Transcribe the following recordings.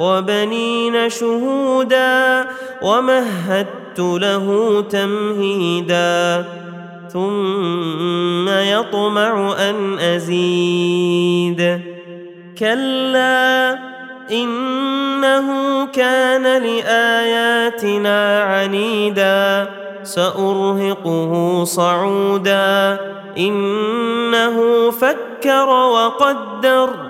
وبنين شهودا ومهدت له تمهيدا ثم يطمع أن أزيد. كلا إنه كان لآياتنا عنيدا سأرهقه صعودا إنه فكر وقدر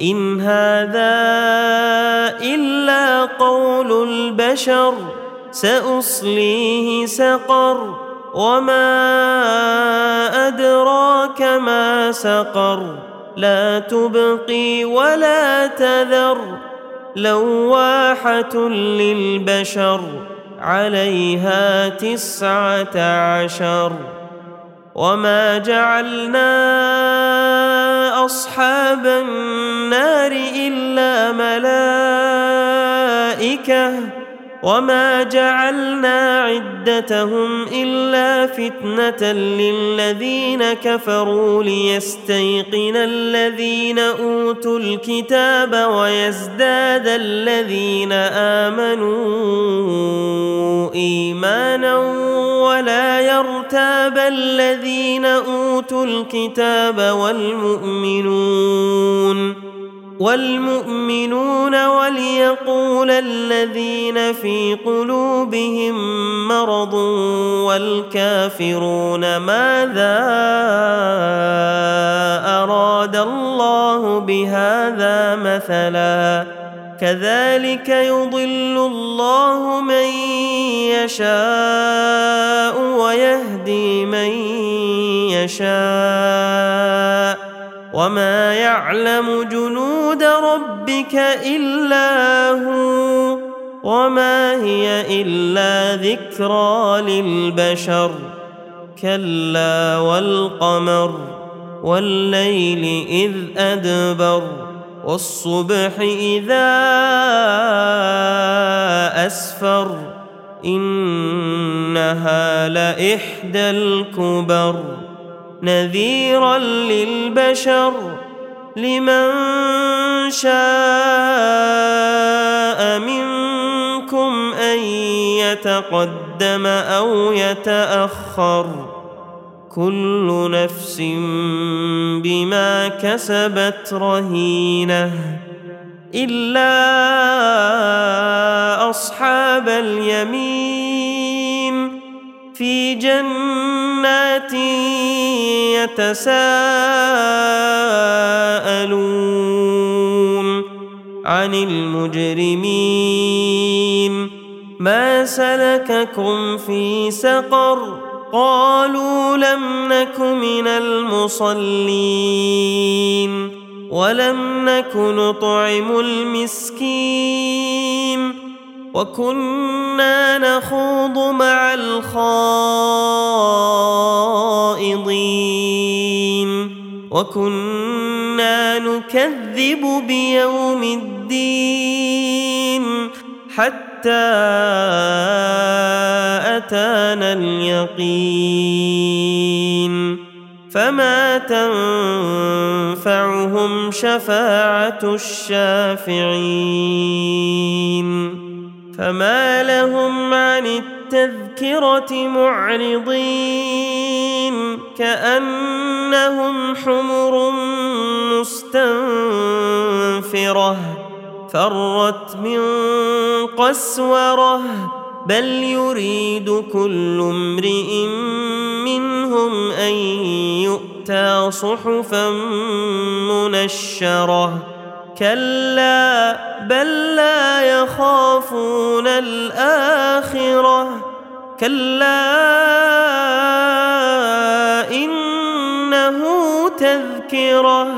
إن هذا إلا قول البشر سأصليه سقر وما أدراك ما سقر. لا تبقي ولا تذر لواحة للبشر عليها تسعة عشر. وما جعلنا أصحاب النار إلا ملائكة وما جعلنا عدتهم إلا فتنة للذين كفروا ليستيقن الذين أوتوا الكتاب ويزداد الذين آمنوا إيمانا ولا يرتاب الذين أوتوا الكتاب والمؤمنون والمؤمنون وليقول الذين في قلوبهم مرض والكافرون ماذا أراد الله بهذا مثلا كذلك يضل الله من يشاء ويهدي من يشاء وما يعلم جنود ربك إلا هو وما هي إلا ذكرى للبشر كلا والقمر والليل إذ أدبر والصبح إذا أسفر إنها لإحدى الكبر نذيرا للبشر لمن شاء منكم أن يتقدم أو يتأخر. كل نفس بما كسبت رهينة. إلا أصحاب اليمين في جنات يتساءلون عن المجرمين. ما سلككم في سقر؟ قالوا لم نك من المصلين. ولم نك نطعم المسكين وكنا نخوض مع الخائضين وكنا نكذب بيوم الدين حتى أتانا اليقين فما تنفعهم شفاعه الشافعين فما لهم عن التذكره معرضين كانهم حمر مستنفره فرت من قسوره بل يريد كل امرئ منهم أن يؤتى صحفا منشرة. كلا بل لا يخافون الآخرة. كلا إنه تذكرة.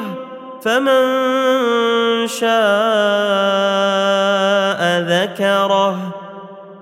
فمن شاء ذكره.